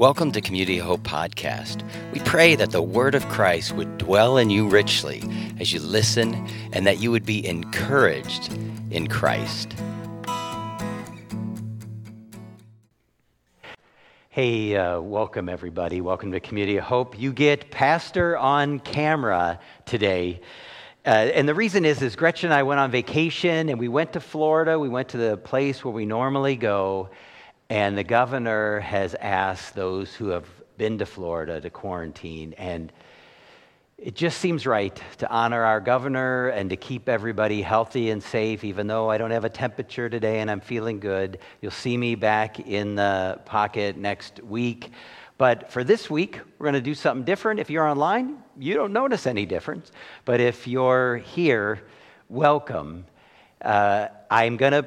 Welcome to Community Hope Podcast. We pray that the Word of Christ would dwell in you richly as you listen and that you would be encouraged in Christ. Hey, uh, welcome everybody. Welcome to Community Hope. You get Pastor on camera today. Uh, and the reason is, is Gretchen and I went on vacation and we went to Florida. We went to the place where we normally go. And the governor has asked those who have been to Florida to quarantine. And it just seems right to honor our governor and to keep everybody healthy and safe, even though I don't have a temperature today and I'm feeling good. You'll see me back in the pocket next week. But for this week, we're going to do something different. If you're online, you don't notice any difference. But if you're here, welcome. Uh, I'm going to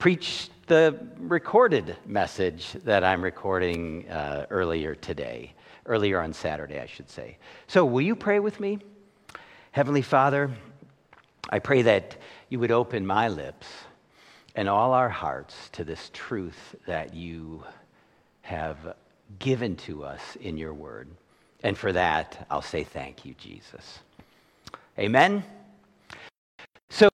preach the recorded message that I'm recording uh, earlier today, earlier on Saturday, I should say. So, will you pray with me? Heavenly Father, I pray that you would open my lips and all our hearts to this truth that you have given to us in your word. And for that, I'll say thank you, Jesus. Amen. So,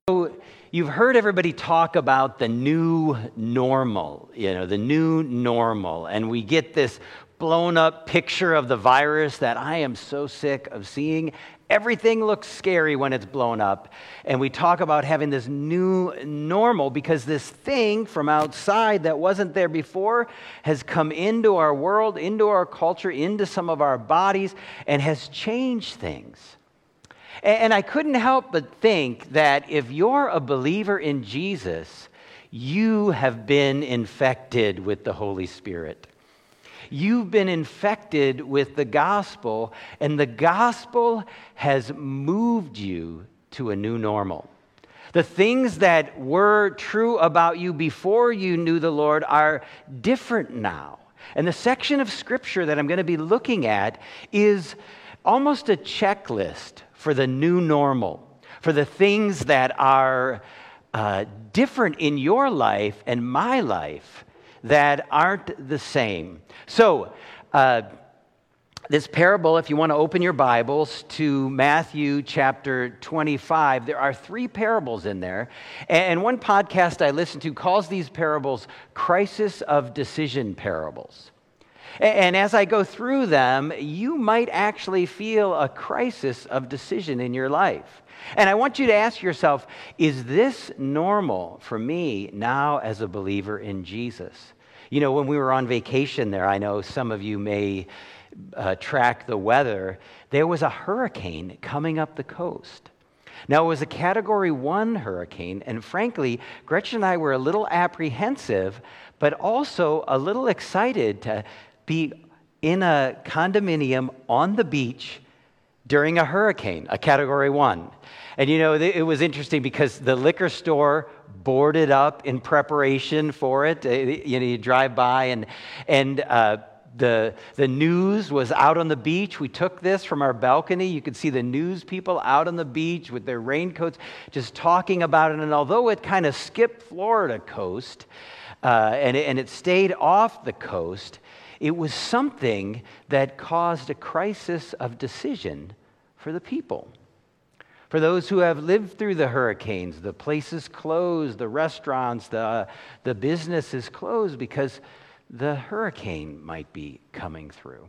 you've heard everybody talk about the new normal, you know, the new normal. And we get this blown up picture of the virus that I am so sick of seeing. Everything looks scary when it's blown up. And we talk about having this new normal because this thing from outside that wasn't there before has come into our world, into our culture, into some of our bodies, and has changed things. And I couldn't help but think that if you're a believer in Jesus, you have been infected with the Holy Spirit. You've been infected with the gospel, and the gospel has moved you to a new normal. The things that were true about you before you knew the Lord are different now. And the section of scripture that I'm going to be looking at is almost a checklist for the new normal, for the things that are uh, different in your life and my life that aren't the same. So, uh, this parable, if you want to open your Bibles to Matthew chapter 25, there are three parables in there. And one podcast I listen to calls these parables crisis of decision parables. And as I go through them, you might actually feel a crisis of decision in your life. And I want you to ask yourself is this normal for me now as a believer in Jesus? You know, when we were on vacation there, I know some of you may uh, track the weather. There was a hurricane coming up the coast. Now, it was a category one hurricane, and frankly, Gretchen and I were a little apprehensive, but also a little excited to be in a condominium on the beach during a hurricane, a category one. And you know, it was interesting because the liquor store boarded up in preparation for it. Uh, you know, you drive by and, and, uh, the, the news was out on the beach. We took this from our balcony. You could see the news people out on the beach with their raincoats just talking about it. And although it kind of skipped Florida coast uh, and, it, and it stayed off the coast, it was something that caused a crisis of decision for the people. For those who have lived through the hurricanes, the places closed, the restaurants, the, the businesses closed because the hurricane might be coming through.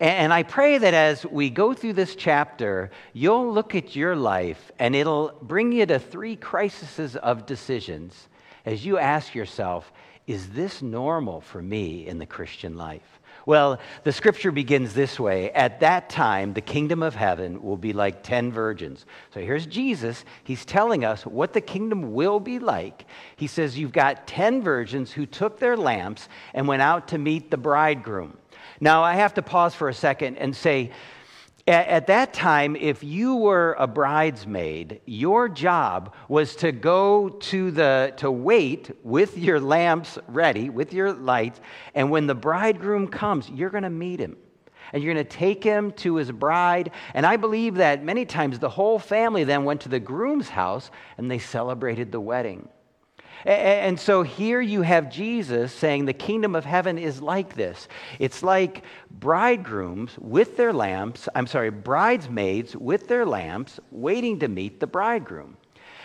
And I pray that as we go through this chapter, you'll look at your life and it'll bring you to three crises of decisions as you ask yourself, is this normal for me in the Christian life? Well, the scripture begins this way At that time, the kingdom of heaven will be like 10 virgins. So here's Jesus. He's telling us what the kingdom will be like. He says, You've got 10 virgins who took their lamps and went out to meet the bridegroom. Now, I have to pause for a second and say, at, at that time, if you were a bridesmaid, your job was to go to the, to wait with your lamps ready, with your lights, and when the bridegroom comes, you're going to meet him and you're going to take him to his bride. And I believe that many times the whole family then went to the groom's house and they celebrated the wedding. And so here you have Jesus saying the kingdom of heaven is like this. It's like bridegrooms with their lamps, I'm sorry, bridesmaids with their lamps waiting to meet the bridegroom.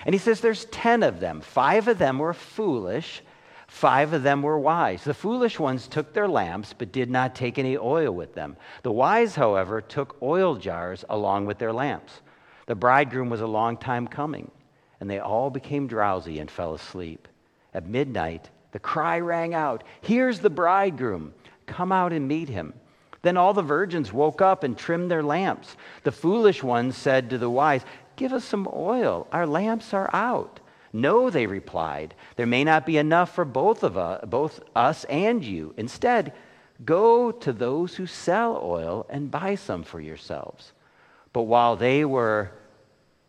And he says there's 10 of them. Five of them were foolish, five of them were wise. The foolish ones took their lamps, but did not take any oil with them. The wise, however, took oil jars along with their lamps. The bridegroom was a long time coming, and they all became drowsy and fell asleep. At midnight, the cry rang out Here's the bridegroom! Come out and meet him. Then all the virgins woke up and trimmed their lamps. The foolish ones said to the wise, Give us some oil. Our lamps are out. No, they replied. There may not be enough for both of us, both us and you. Instead, go to those who sell oil and buy some for yourselves. But while they were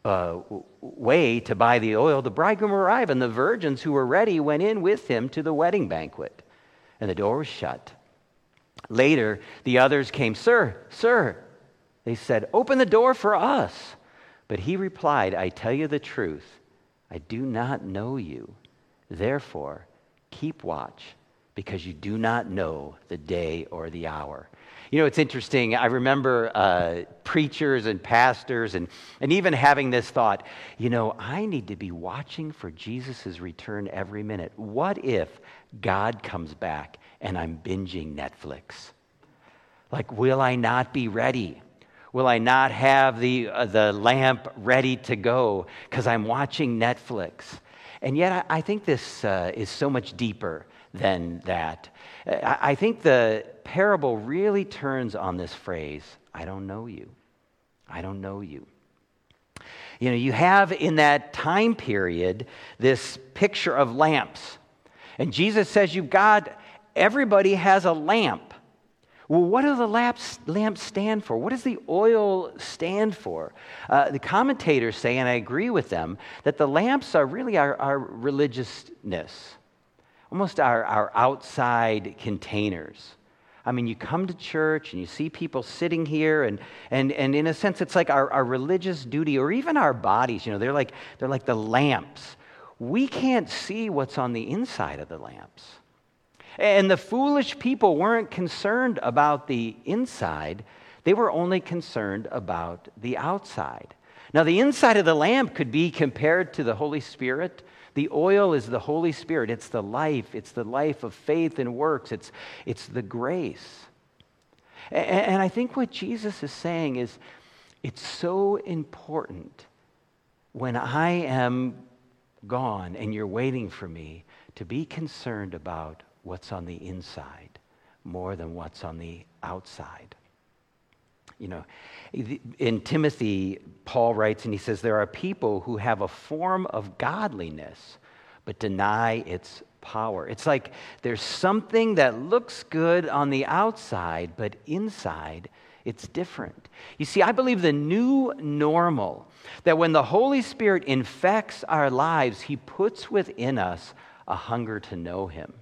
uh, way to buy the oil, the bridegroom arrived, and the virgins who were ready went in with him to the wedding banquet. And the door was shut. Later, the others came, Sir, sir, they said, Open the door for us. But he replied, I tell you the truth, I do not know you. Therefore, keep watch, because you do not know the day or the hour. You know, it's interesting. I remember uh, preachers and pastors and, and even having this thought, you know, I need to be watching for Jesus' return every minute. What if God comes back and I'm binging Netflix? Like, will I not be ready? Will I not have the, uh, the lamp ready to go because I'm watching Netflix? And yet, I, I think this uh, is so much deeper than that. I, I think the parable really turns on this phrase I don't know you. I don't know you. You know, you have in that time period this picture of lamps. And Jesus says, You've got, everybody has a lamp. Well, what do the lamps, stand for? What does the oil stand for? Uh, the commentators say, and I agree with them, that the lamps are really our, our religiousness, almost our, our outside containers. I mean, you come to church and you see people sitting here, and, and, and in a sense, it's like our, our religious duty, or even our bodies, you know, they're like, they're like the lamps. We can't see what's on the inside of the lamps. And the foolish people weren't concerned about the inside, they were only concerned about the outside. Now, the inside of the lamp could be compared to the Holy Spirit. The oil is the Holy Spirit. It's the life. It's the life of faith and works. It's, it's the grace. And, and I think what Jesus is saying is it's so important when I am gone and you're waiting for me to be concerned about what's on the inside more than what's on the outside. You know, in Timothy, Paul writes and he says, There are people who have a form of godliness but deny its power. It's like there's something that looks good on the outside, but inside it's different. You see, I believe the new normal, that when the Holy Spirit infects our lives, he puts within us a hunger to know him.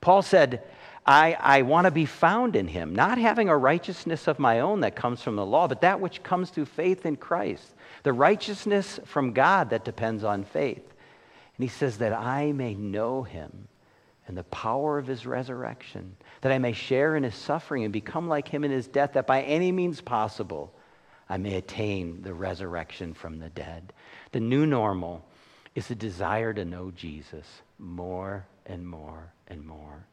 Paul said, I, I want to be found in him, not having a righteousness of my own that comes from the law, but that which comes through faith in Christ, the righteousness from God that depends on faith. And he says, that I may know him and the power of his resurrection, that I may share in his suffering and become like him in his death, that by any means possible I may attain the resurrection from the dead. The new normal is a desire to know Jesus more and more and more.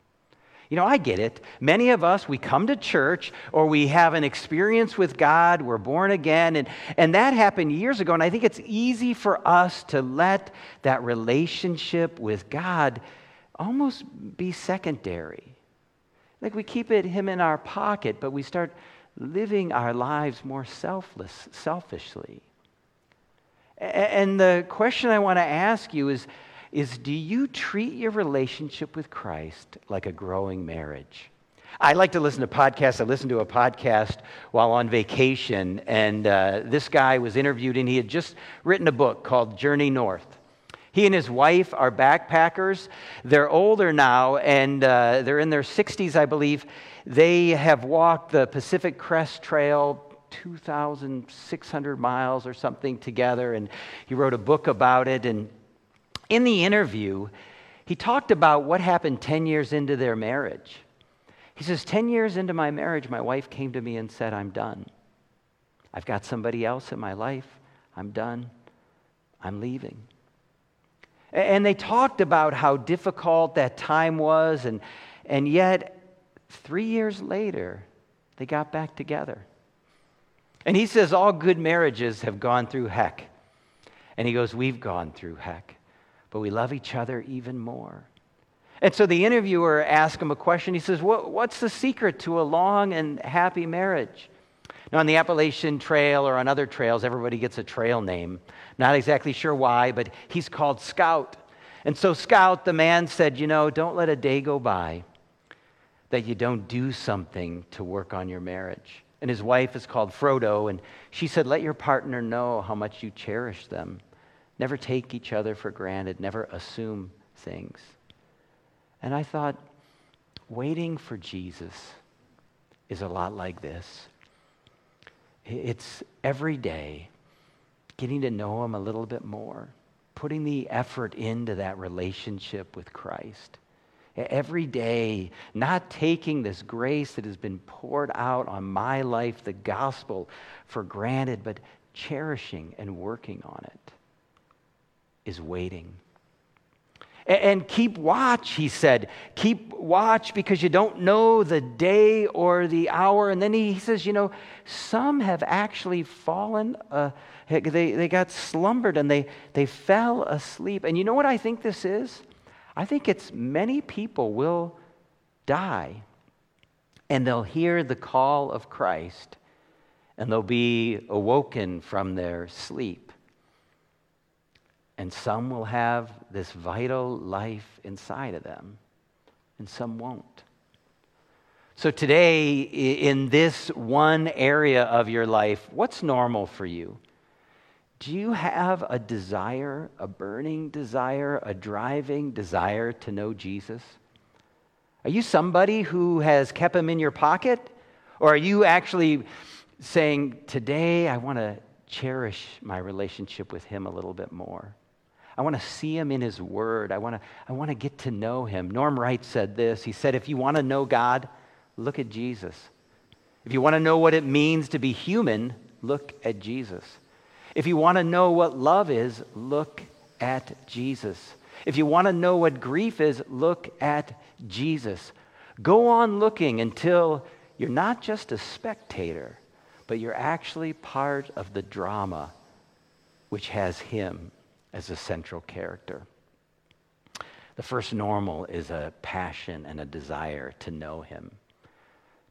You know, I get it. Many of us, we come to church or we have an experience with God, we're born again, and, and that happened years ago. And I think it's easy for us to let that relationship with God almost be secondary. Like we keep it Him in our pocket, but we start living our lives more selfless, selfishly. And the question I want to ask you is is do you treat your relationship with Christ like a growing marriage? I like to listen to podcasts. I listened to a podcast while on vacation, and uh, this guy was interviewed, and he had just written a book called Journey North. He and his wife are backpackers. They're older now, and uh, they're in their 60s, I believe. They have walked the Pacific Crest Trail 2,600 miles or something together, and he wrote a book about it. And In the interview, he talked about what happened 10 years into their marriage. He says, 10 years into my marriage, my wife came to me and said, I'm done. I've got somebody else in my life. I'm done. I'm leaving. And they talked about how difficult that time was, and, and yet, three years later, they got back together. And he says, All good marriages have gone through heck. And he goes, We've gone through heck, but we love each other even more. And so the interviewer asked him a question. He says, what, What's the secret to a long and happy marriage? Now, on the Appalachian Trail or on other trails, everybody gets a trail name. Not exactly sure why, but he's called Scout. And so, Scout, the man said, You know, don't let a day go by that you don't do something to work on your marriage. And his wife is called Frodo, and she said, Let your partner know how much you cherish them. Never take each other for granted, never assume things. And I thought, waiting for Jesus is a lot like this. It's every day getting to know him a little bit more, putting the effort into that relationship with Christ. Every day, not taking this grace that has been poured out on my life, the gospel, for granted, but cherishing and working on it is waiting. And keep watch, he said. Keep watch because you don't know the day or the hour. And then he says, you know, some have actually fallen, uh, they, they got slumbered and they, they fell asleep. And you know what I think this is? I think it's many people will die and they'll hear the call of Christ and they'll be awoken from their sleep and some will have this vital life inside of them, and some won't. So, today, in this one area of your life, what's normal for you? Do you have a desire, a burning desire, a driving desire to know Jesus? Are you somebody who has kept him in your pocket? Or are you actually saying, Today I want to cherish my relationship with him a little bit more? I want to see him in his word. I want to, I want to get to know him. Norm Wright said this. He said, if you want to know God, look at Jesus. If you want to know what it means to be human, look at Jesus. If you want to know what love is, look at Jesus. If you want to know what grief is, look at Jesus. Go on looking until you're not just a spectator, but you're actually part of the drama which has him as a central character. The first normal is a passion and a desire to know him.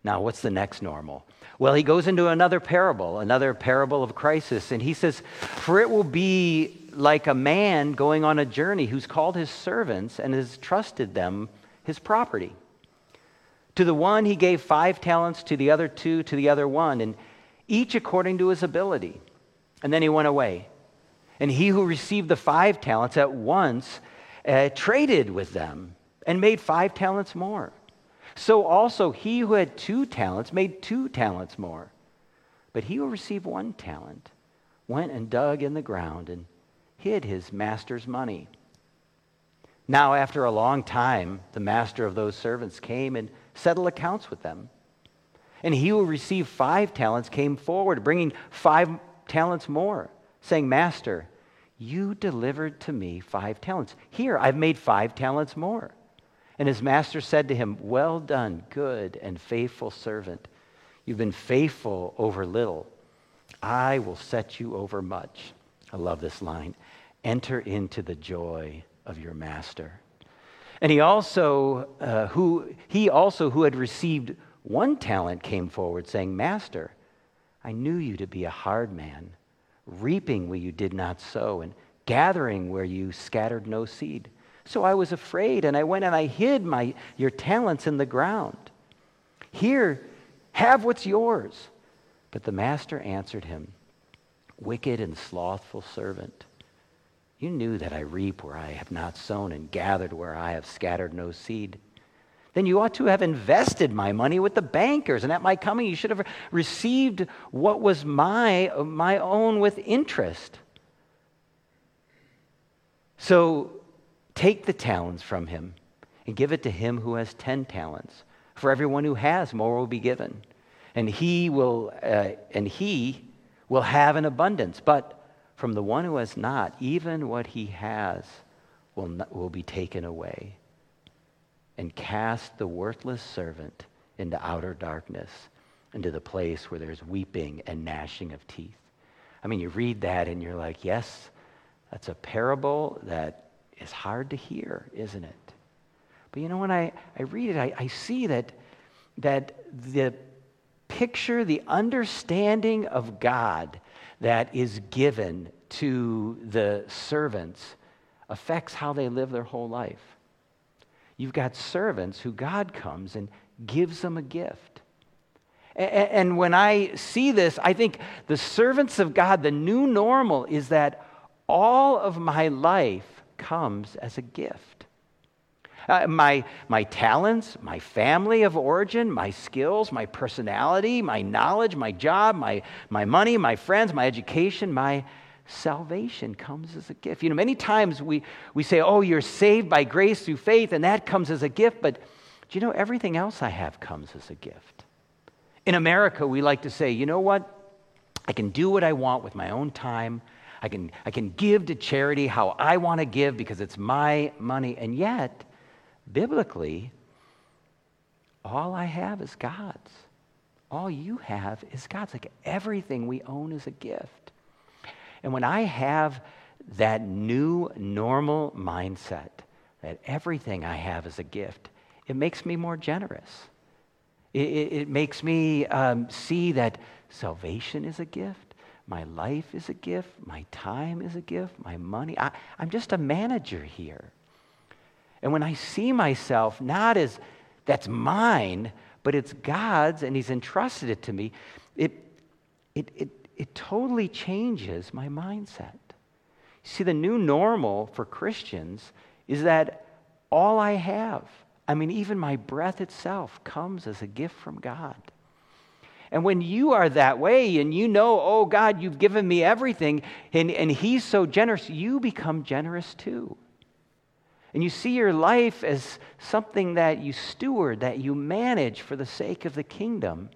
Now, what's the next normal? Well, he goes into another parable, another parable of crisis, and he says, For it will be like a man going on a journey who's called his servants and has trusted them his property. To the one he gave five talents, to the other two, to the other one, and each according to his ability. And then he went away. And he who received the five talents at once uh, traded with them and made five talents more. So also he who had two talents made two talents more. But he who received one talent went and dug in the ground and hid his master's money. Now, after a long time, the master of those servants came and settled accounts with them. And he who received five talents came forward, bringing five talents more saying, Master, you delivered to me five talents. Here, I've made five talents more. And his master said to him, Well done, good and faithful servant. You've been faithful over little. I will set you over much. I love this line. Enter into the joy of your master. And he also, uh, who, he also who had received one talent came forward, saying, Master, I knew you to be a hard man reaping where you did not sow, and gathering where you scattered no seed. So I was afraid, and I went and I hid my, your talents in the ground. Here, have what's yours. But the master answered him, Wicked and slothful servant. You knew that I reap where I have not sown and gathered where I have scattered no seed then you ought to have invested my money with the bankers. And at my coming, you should have received what was my, my own with interest. So Take the talents from him and give it to him who has 10 talents. For everyone who has, more will be given. And he will, uh, and he will have an abundance. But from the one who has not, even what he has will, not, will be taken away. And cast the worthless servant into outer darkness, into the place where there's weeping and gnashing of teeth. I mean, you read that and you're like, yes, that's a parable that is hard to hear, isn't it? But you know, when I, I read it, I, I see that, that the picture, the understanding of God that is given to the servants affects how they live their whole life. You've got servants who God comes and gives them a gift. And when I see this, I think the servants of God, the new normal is that all of my life comes as a gift. Uh, my, my talents, my family of origin, my skills, my personality, my knowledge, my job, my, my money, my friends, my education, my salvation comes as a gift. You know, many times we, we say, oh, you're saved by grace through faith, and that comes as a gift, but do you know, everything else I have comes as a gift. In America, we like to say, you know what? I can do what I want with my own time. I can, I can give to charity how I want to give because it's my money. And yet, biblically, all I have is God's. All you have is God's. Like everything we own is a gift. And when I have that new normal mindset that everything I have is a gift, it makes me more generous. It, it, it makes me um, see that salvation is a gift. My life is a gift. My time is a gift. My money. I, I'm just a manager here. And when I see myself not as that's mine, but it's God's and He's entrusted it to me, it, it, it, it totally changes my mindset. See, the new normal for Christians is that all I have, I mean, even my breath itself, comes as a gift from God. And when you are that way and you know, oh God, you've given me everything, and, and He's so generous, you become generous too. And you see your life as something that you steward, that you manage for the sake of the kingdom,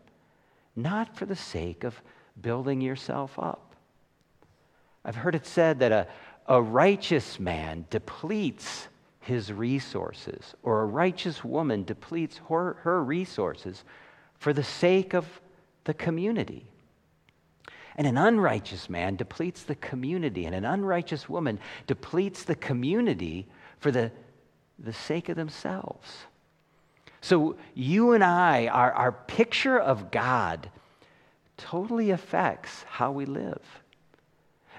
not for the sake of building yourself up. I've heard it said that a, a righteous man depletes his resources, or a righteous woman depletes her, her resources for the sake of the community. And an unrighteous man depletes the community, and an unrighteous woman depletes the community for the, the sake of themselves. So, you and I, our, our picture of God totally affects how we live.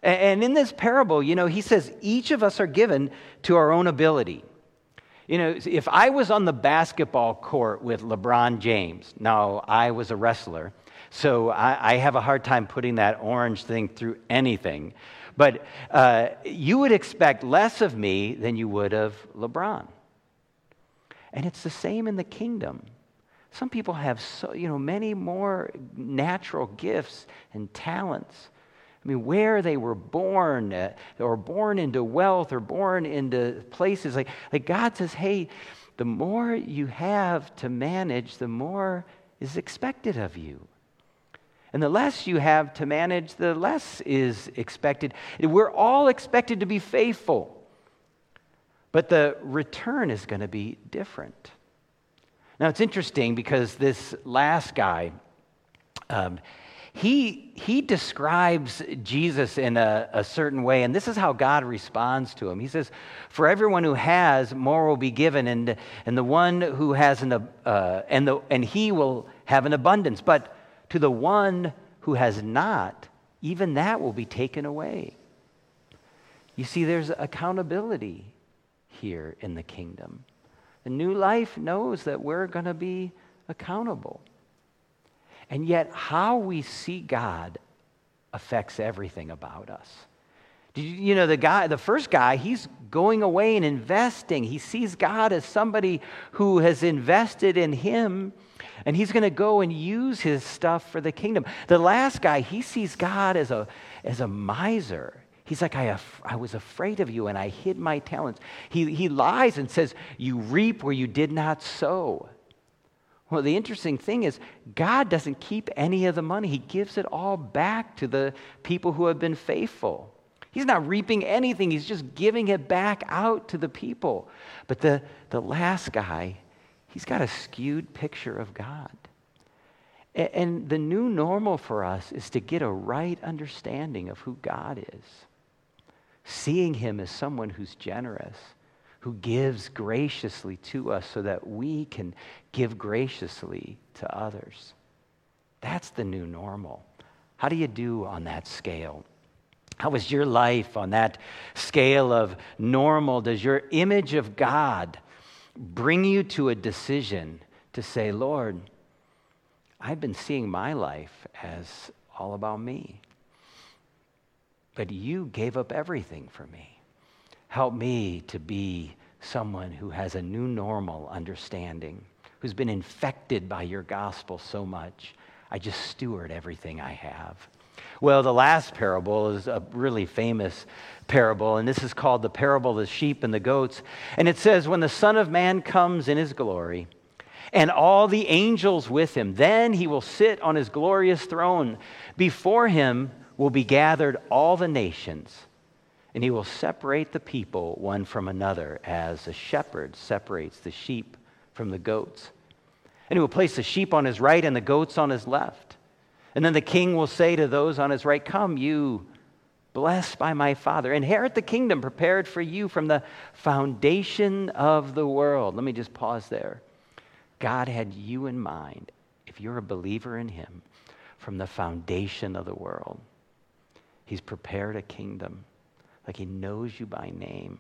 And in this parable, you know, he says each of us are given to our own ability. You know, if I was on the basketball court with LeBron James, now I was a wrestler, so I, I have a hard time putting that orange thing through anything. But uh, you would expect less of me than you would of LeBron. And it's the same in the kingdom. Some people have so, you know, many more natural gifts and talents. I mean, where they were born, uh, or born into wealth, or born into places like, like God says, hey, the more you have to manage, the more is expected of you. And the less you have to manage, the less is expected. We're all expected to be faithful, but the return is going to be different. Now, it's interesting because this last guy, um, he, he describes Jesus in a, a, certain way, and this is how God responds to him. He says, For everyone who has, more will be given, and, and the one who has an, uh, and, the, and he will have an abundance. But to the one who has not, even that will be taken away. You see, there's accountability here in the kingdom. The new life knows that we're going to be accountable. And yet, how we see God affects everything about us. You, you know, the guy, the first guy, he's going away and investing. He sees God as somebody who has invested in him and he's going to go and use his stuff for the kingdom. The last guy, he sees God as a, as a miser. He's like, I, af- I was afraid of you and I hid my talents. He, he lies and says, You reap where you did not sow. Well, the interesting thing is, God doesn't keep any of the money, He gives it all back to the people who have been faithful. He's not reaping anything, He's just giving it back out to the people. But the, the last guy, he's got a skewed picture of God. And the new normal for us is to get a right understanding of who God is, seeing Him as someone who's generous, who gives graciously to us so that we can give graciously to others. That's the new normal. How do you do on that scale? How is your life on that scale of normal? Does your image of God bring you to a decision to say, Lord, I've been seeing my life as all about me. But you gave up everything for me. Help me to be someone who has a new normal understanding, who's been infected by your gospel so much. I just steward everything I have. Well, the last parable is a really famous parable, and this is called the parable of the sheep and the goats. And it says, When the Son of Man comes in his glory, and all the angels with him. Then he will sit on his glorious throne. Before him will be gathered all the nations, and he will separate the people one from another, as a shepherd separates the sheep from the goats. And he will place the sheep on his right and the goats on his left. And then the king will say to those on his right, Come, you blessed by my Father, inherit the kingdom prepared for you from the foundation of the world. Let me just pause there. God had you in mind if you're a believer in Him from the foundation of the world. He's prepared a kingdom, like He knows you by name.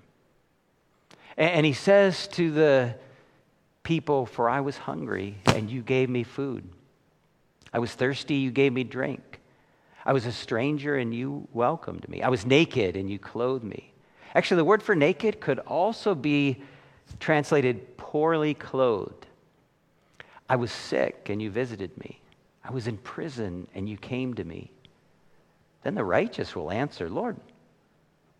And He says to the people, For I was hungry, and you gave me food. I was thirsty, you gave me drink. I was a stranger, and you welcomed me. I was naked, and you clothed me. Actually, the word for naked could also be translated poorly clothed. I was sick and you visited me. I was in prison and you came to me. Then the righteous will answer, Lord,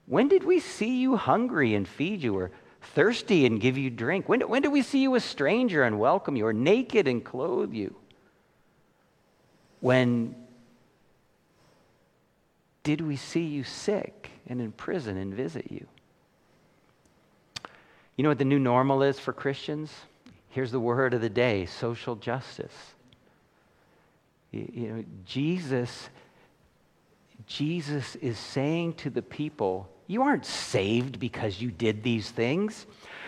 when did we see you hungry and feed you, or thirsty and give you drink? When, when did we see you a stranger and welcome you, or naked and clothe you? When did we see you sick and in prison and visit you? You know what the new normal is for Christians? Here's the word of the day social justice. You, know, Jesus, Jesus is saying to the people, you aren't saved because you did these things.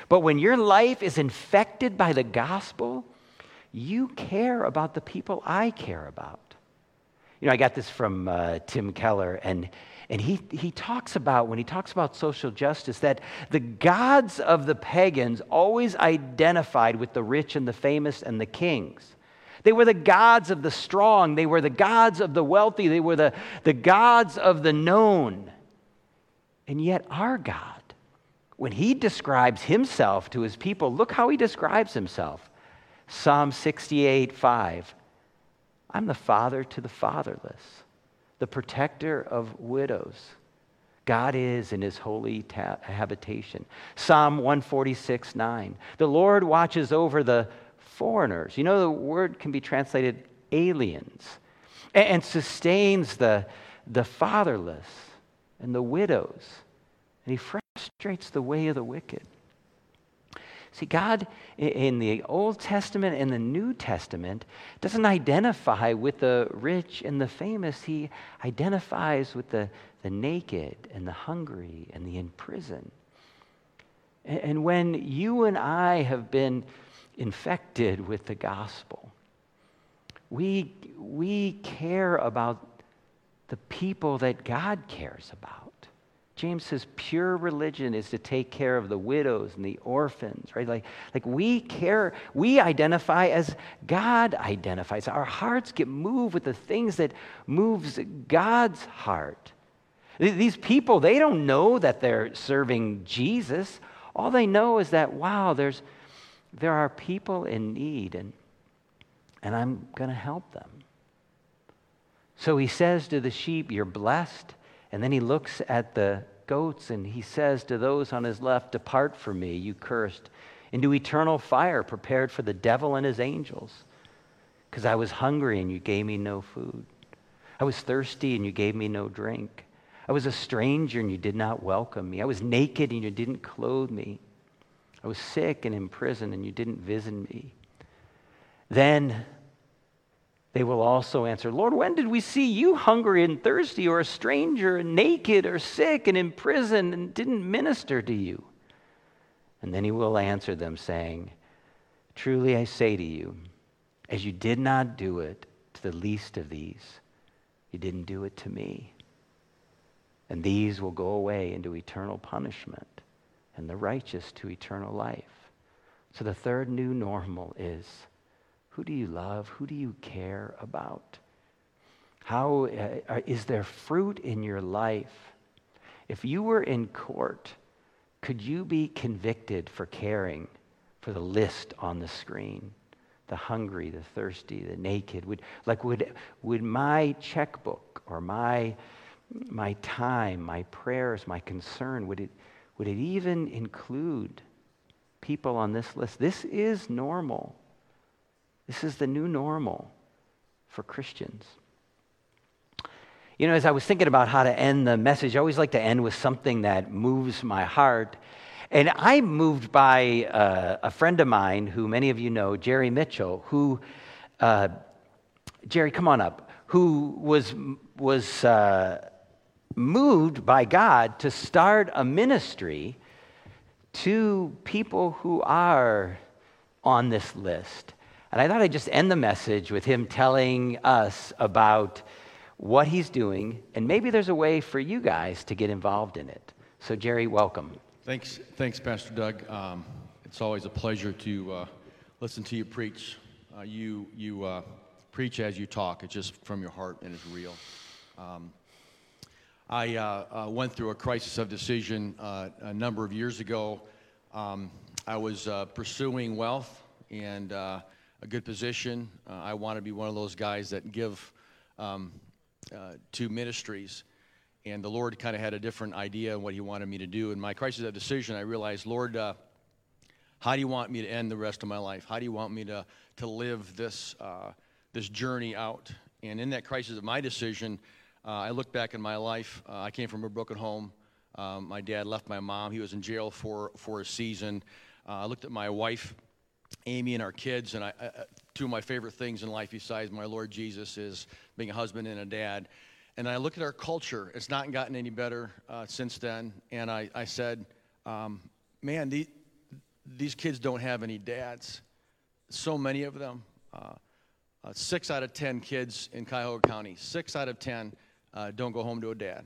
But when your life is infected by the gospel, you care about the people I care about. You know, I got this from uh, Tim Keller, and and he, he talks about, when he talks about social justice, that the gods of the pagans always identified with the rich and the famous and the kings. They were the gods of the strong, they were the gods of the wealthy, they were the, the gods of the known. And yet, our God, when he describes himself to his people, look how he describes himself. Psalm 68 5. I'm the father to the fatherless the protector of widows. God is in his holy ta- habitation. Psalm 146 9. The Lord watches over the foreigners. You know, the word can be translated aliens, and, and sustains the, the fatherless and the widows. And he frustrates the way of the wicked. See, God in the Old Testament and the New Testament doesn't identify with the rich and the famous. He identifies with the, the naked and the hungry and the in prison. And when you and I have been infected with the gospel, we, we care about the people that God cares about. James says pure religion is to take care of the widows and the orphans, right? Like, like we care, we identify as God identifies. Our hearts get moved with the things that moves God's heart. These people, they don't know that they're serving Jesus. All they know is that, wow, there's, there are people in need, and, and I'm going to help them. So he says to the sheep, You're blessed And then he looks at the goats and he says to those on his left, Depart from me, you cursed, into eternal fire prepared for the devil and his angels. Because I was hungry and you gave me no food. I was thirsty and you gave me no drink. I was a stranger and you did not welcome me. I was naked and you didn't clothe me. I was sick and in prison and you didn't visit me. Then they will also answer, Lord, when did we see you hungry and thirsty, or a stranger and naked or sick and in prison and didn't minister to you? And then he will answer them, saying, Truly I say to you, as you did not do it to the least of these, you didn't do it to me. And these will go away into eternal punishment, and the righteous to eternal life. So the third new normal is who do you love? Who do you care about? How uh, is there fruit in your life? If you were in court, could you be convicted for caring for the list on the screen? The hungry, the thirsty, the naked. Would, like, would, would my checkbook or my, my time, my prayers, my concern, would it, would it even include people on this list? This is normal. This is the new normal for Christians. You know, as I was thinking about how to end the message, I always like to end with something that moves my heart. And I'm moved by uh, a friend of mine who many of you know, Jerry Mitchell, who, uh, Jerry, come on up, who was, was uh, moved by God to start a ministry to people who are on this list. And I thought I'd just end the message with him telling us about what he's doing, and maybe there's a way for you guys to get involved in it. So, Jerry, welcome. Thanks, thanks, Pastor Doug. Um, it's always a pleasure to uh, listen to you preach. Uh, you you uh, preach as you talk. It's just from your heart and it's real. Um, I uh, uh, went through a crisis of decision uh, a number of years ago. Um, I was pursuing wealth and a good position. Uh, I want to be one of those guys that give um, uh, to ministries. And the Lord kind of had a different idea on what He wanted me to do. In my crisis of decision, I realized, Lord, uh, how do you want me to end the rest of my life? How do you want me to, to live this, uh, this journey out? And in that crisis of my decision, uh, I looked back in my life. Uh, I came from a broken home. Um, my dad left my mom. He was in jail for, for a season. I looked at my wife Amy and our kids, and I, I, two of my favorite things in life besides my Lord Jesus is being a husband and a dad. And I look at our culture, it's not gotten any better uh, since then. And I, I said, um, man, the, these kids don't have any dads. So many of them. Uh, uh, six out of 10 kids in Cuyahoga County, six out of 10 uh, don't go home to a dad.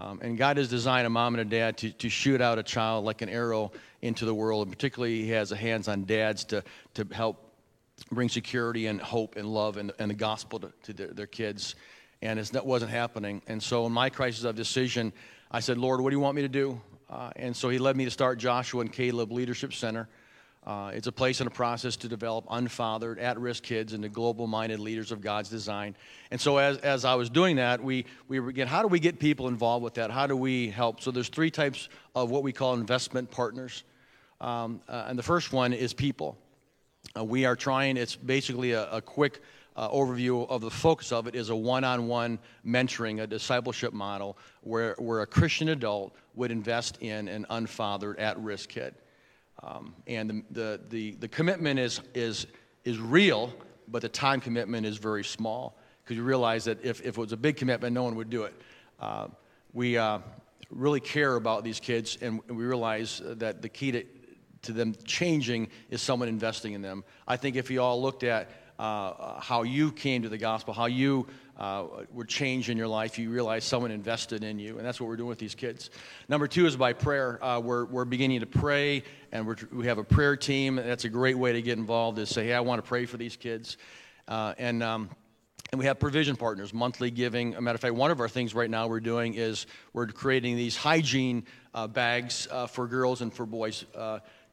Um, and God has designed a mom and a dad to, to shoot out a child like an arrow into the world. And particularly, He has a hands on dads to, to help bring security and hope and love and, and the gospel to, to their, their, kids. And that wasn't happening. And so, in my crisis of decision, I said, Lord, what do you want me to do? Uh, and so, He led me to start Joshua and Caleb Leadership Center. Uh, it's a place and a process to develop unfathered, at risk kids into global minded leaders of God's design. And so, as, as I was doing that, we, we were again, how do we get people involved with that? How do we help? So, there's three types of what we call investment partners. Um, uh, and the first one is people. Uh, we are trying, it's basically a, a quick uh, overview of the focus of it is a one-on-one mentoring, a discipleship model where, where a Christian adult would invest in an unfathered, at-risk kid. Um, and the, the, the, the, commitment is, is, is real, but the time commitment is very small because you realize that if, if it was a big commitment, no one would do it. Uh, we uh, really care about these kids, and we realize that the key to, to them changing is someone investing in them. I think if you all looked at uh, how you came to the gospel, how you uh, were changed in your life, you realize someone invested in you. And that's what we're doing with these kids. Number two is by prayer. Uh, we're, we're beginning to pray, and we have a prayer team. That's a great way to get involved is say, hey, I want to pray for these kids. Uh, and, um, and we have provision partners, monthly giving. a matter of fact, one of our things right now we're doing is we're creating these hygiene uh, bags uh, for girls and for boys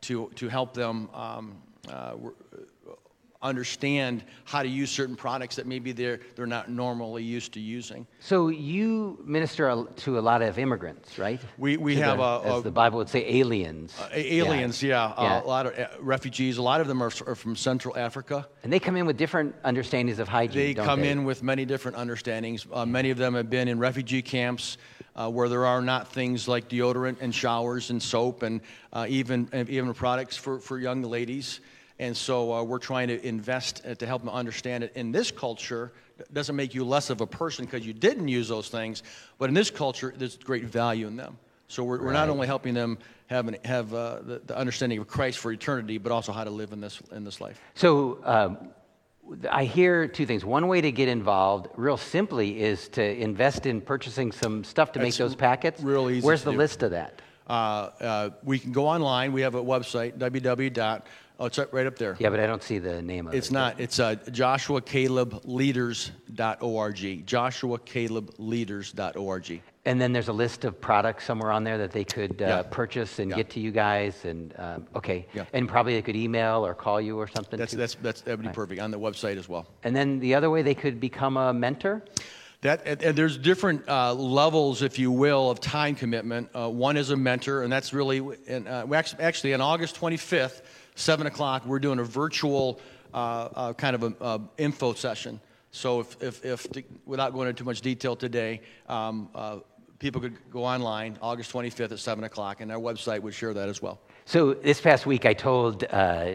to, to help them. Um, understand how to use certain products that maybe they're, they're not normally used to using. So you minister to a lot of immigrants, right? We, we To have the, a, as a- the Bible would say, aliens. a- aliens, yeah, Yeah. A lot of uh, refugees. A lot of them are, are from Central Africa. And they come in with different understandings of hygiene. They come they? in with many different understandings. Uh, many of them have been in refugee camps uh, where there are not things like deodorant and showers and soap and uh, even even products for, for young ladies. And so uh, we're trying to invest uh, to help them understand it. In this culture, doesn't make you less of a person because you didn't use those things, but in this culture, there's great value in them. So we're, we're not only helping them have, an, have uh, the, the understanding of Christ for eternity, but also how to live in this, in this life. So um, I hear two things. One way to get involved, real simply, is to invest in purchasing some stuff to make those packets. real easy Where's the do. list of that? Uh, uh, we can go online. We have a website, www. Oh, it's right up there. Yeah, but I don't see the name of it. It's it. not. It's uh, joshuacalebleaders.org. joshuacalebleaders.org. And then there's a list of products somewhere on there that they could uh, Yeah. purchase and Yeah. get to you guys. And um, okay, Yeah. and probably they could email or call you or something. That's, too. that's, that's, that would be perfect on the website as well. and then the other way they could become a mentor. That, and, and there's different uh, levels, if you will, of time commitment. Uh, one is a mentor, and that's really, and, uh, we actually, actually on August 25th, 7 o'clock, we're doing a virtual uh, uh, kind of a, uh, info session. So if, if, if to, without going into too much detail today, um, uh, people could go online August 25th at 7 o'clock, and our website would share that as well. So this past week, I told uh,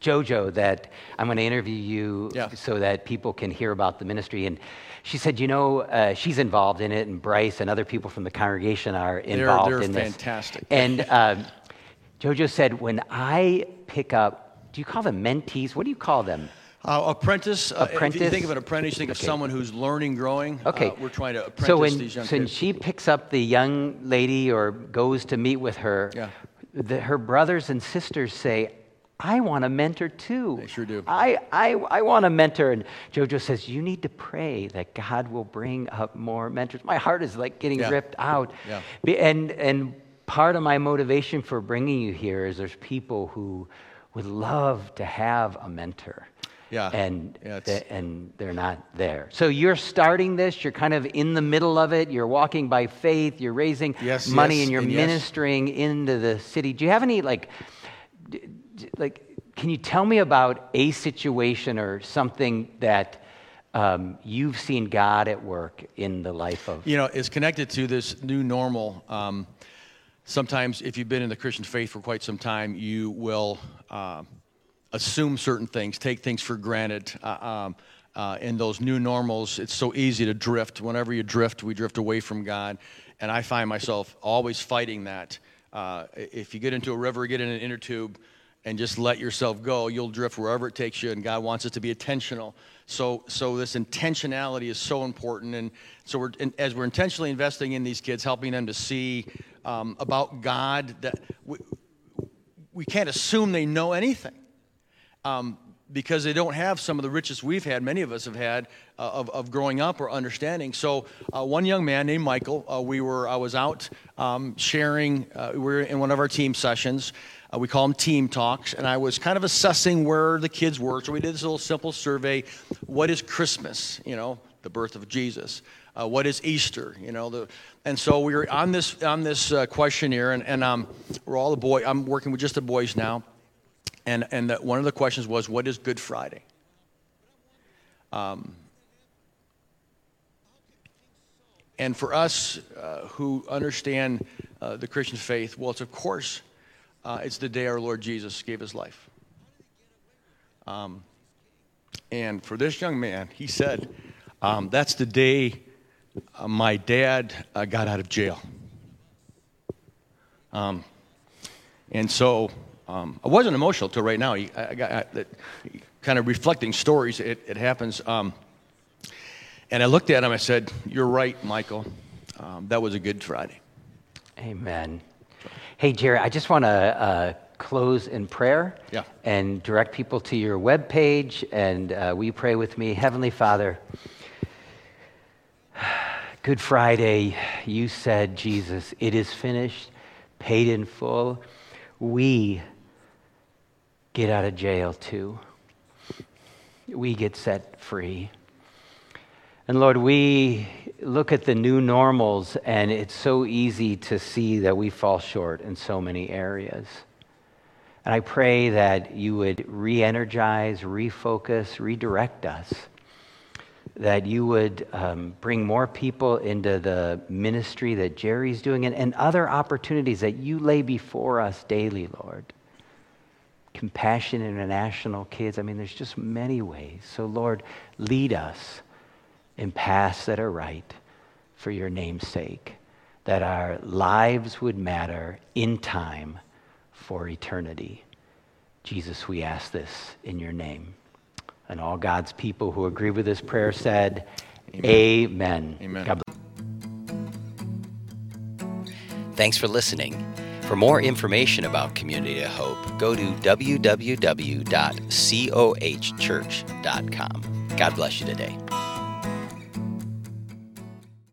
JoJo that I'm going to interview you Yeah. so that people can hear about the ministry. And she said, you know, uh, she's involved in it, and Bryce and other people from the congregation are involved they're in this. fantastic. And um, JoJo said, when I pick up, do you call them mentees? What do you call them? Uh, apprentice. Uh, if you think of an apprentice, you think of someone who's learning, growing. Okay. Uh, we're trying to apprentice so when, these young so when she picks up the young lady or goes to meet with her, Yeah. the, her brothers and sisters say, I want a mentor too. They sure do. I, I, I want a mentor. And JoJo says, You need to pray that God will bring up more mentors. My heart is like getting Yeah. ripped out. Yeah. And, and part of my motivation for bringing you here is there's people who would love to have a mentor. Yeah. And, Yeah, th- and they're not there. So you're starting this, you're kind of in the middle of it, you're walking by faith, you're raising Yes, money, yes, and you're and yes. ministering into the city. Do you have any, like, d- d- like, can you tell me about a situation or something that um, you've seen God at work in the life of? You know, it's connected to this new normal. Um, sometimes, if you've been in the Christian faith for quite some time, you will uh, assume certain things, take things for granted. Uh, um, uh, in those new normals, it's so easy to drift. Whenever you drift, we drift away from God. And I find myself always fighting that. Uh, if you get into a river, get in an inner tube, and just let yourself go, you'll drift wherever it takes you. And God wants us to be intentional. So, so this intentionality is so important. And so, we're, and as we're intentionally investing in these kids, helping them to see um, about God, that we, we can't assume they know anything um, because they don't have some of the riches we've had, many of us have had, uh, of, of growing up or understanding. So, uh, one young man named Michael, uh, we were, I was out um, sharing, uh, we were in one of our team sessions. Uh, we call them team talks, and I was kind of assessing where the kids were. So, we did this little simple survey What is Christmas? You know, the birth of Jesus. Uh, what is Easter? You know, the, and so we were on this on this uh, questionnaire, and, and um, we're all the boy. I'm working with just the boys now, and and the, one of the questions was, "What is Good Friday?" Um, and for us uh, who understand uh, the Christian faith, well, it's of course, uh, it's the day our Lord Jesus gave His life. Um, and for this young man, he said, um, "That's the day uh, my dad uh, got out of jail." Um, and so um, I wasn't emotional till right now. I, I got I, that, kind of reflecting stories. It, it happens. Um, and I looked at him. I said, "You're right, Michael. Um, that was a good Friday." Amen. Hey, Jerry, I just want to uh, close in prayer Yeah. and direct people to your webpage. And uh, will you pray with me? Heavenly Father, Good Friday, you said, Jesus, it is finished, paid in full. We get out of jail too. we get set free. And Lord, we look at the new normals, and it's so easy to see that we fall short in so many areas. And I pray that you would re energize, refocus, redirect us, that you would um, bring more people into the ministry that Jerry's doing and, and other opportunities that you lay before us daily, Lord. Compassion International kids. I mean, there's just many ways. So, Lord, lead us in paths that are right for your name's sake, that our lives would matter in time for eternity. Jesus, we ask this in your name. And all God's people who agree with this prayer said, Amen. Amen. God Thanks for listening. For more information about Community of Hope, go to www.cohchurch.com. God bless you today.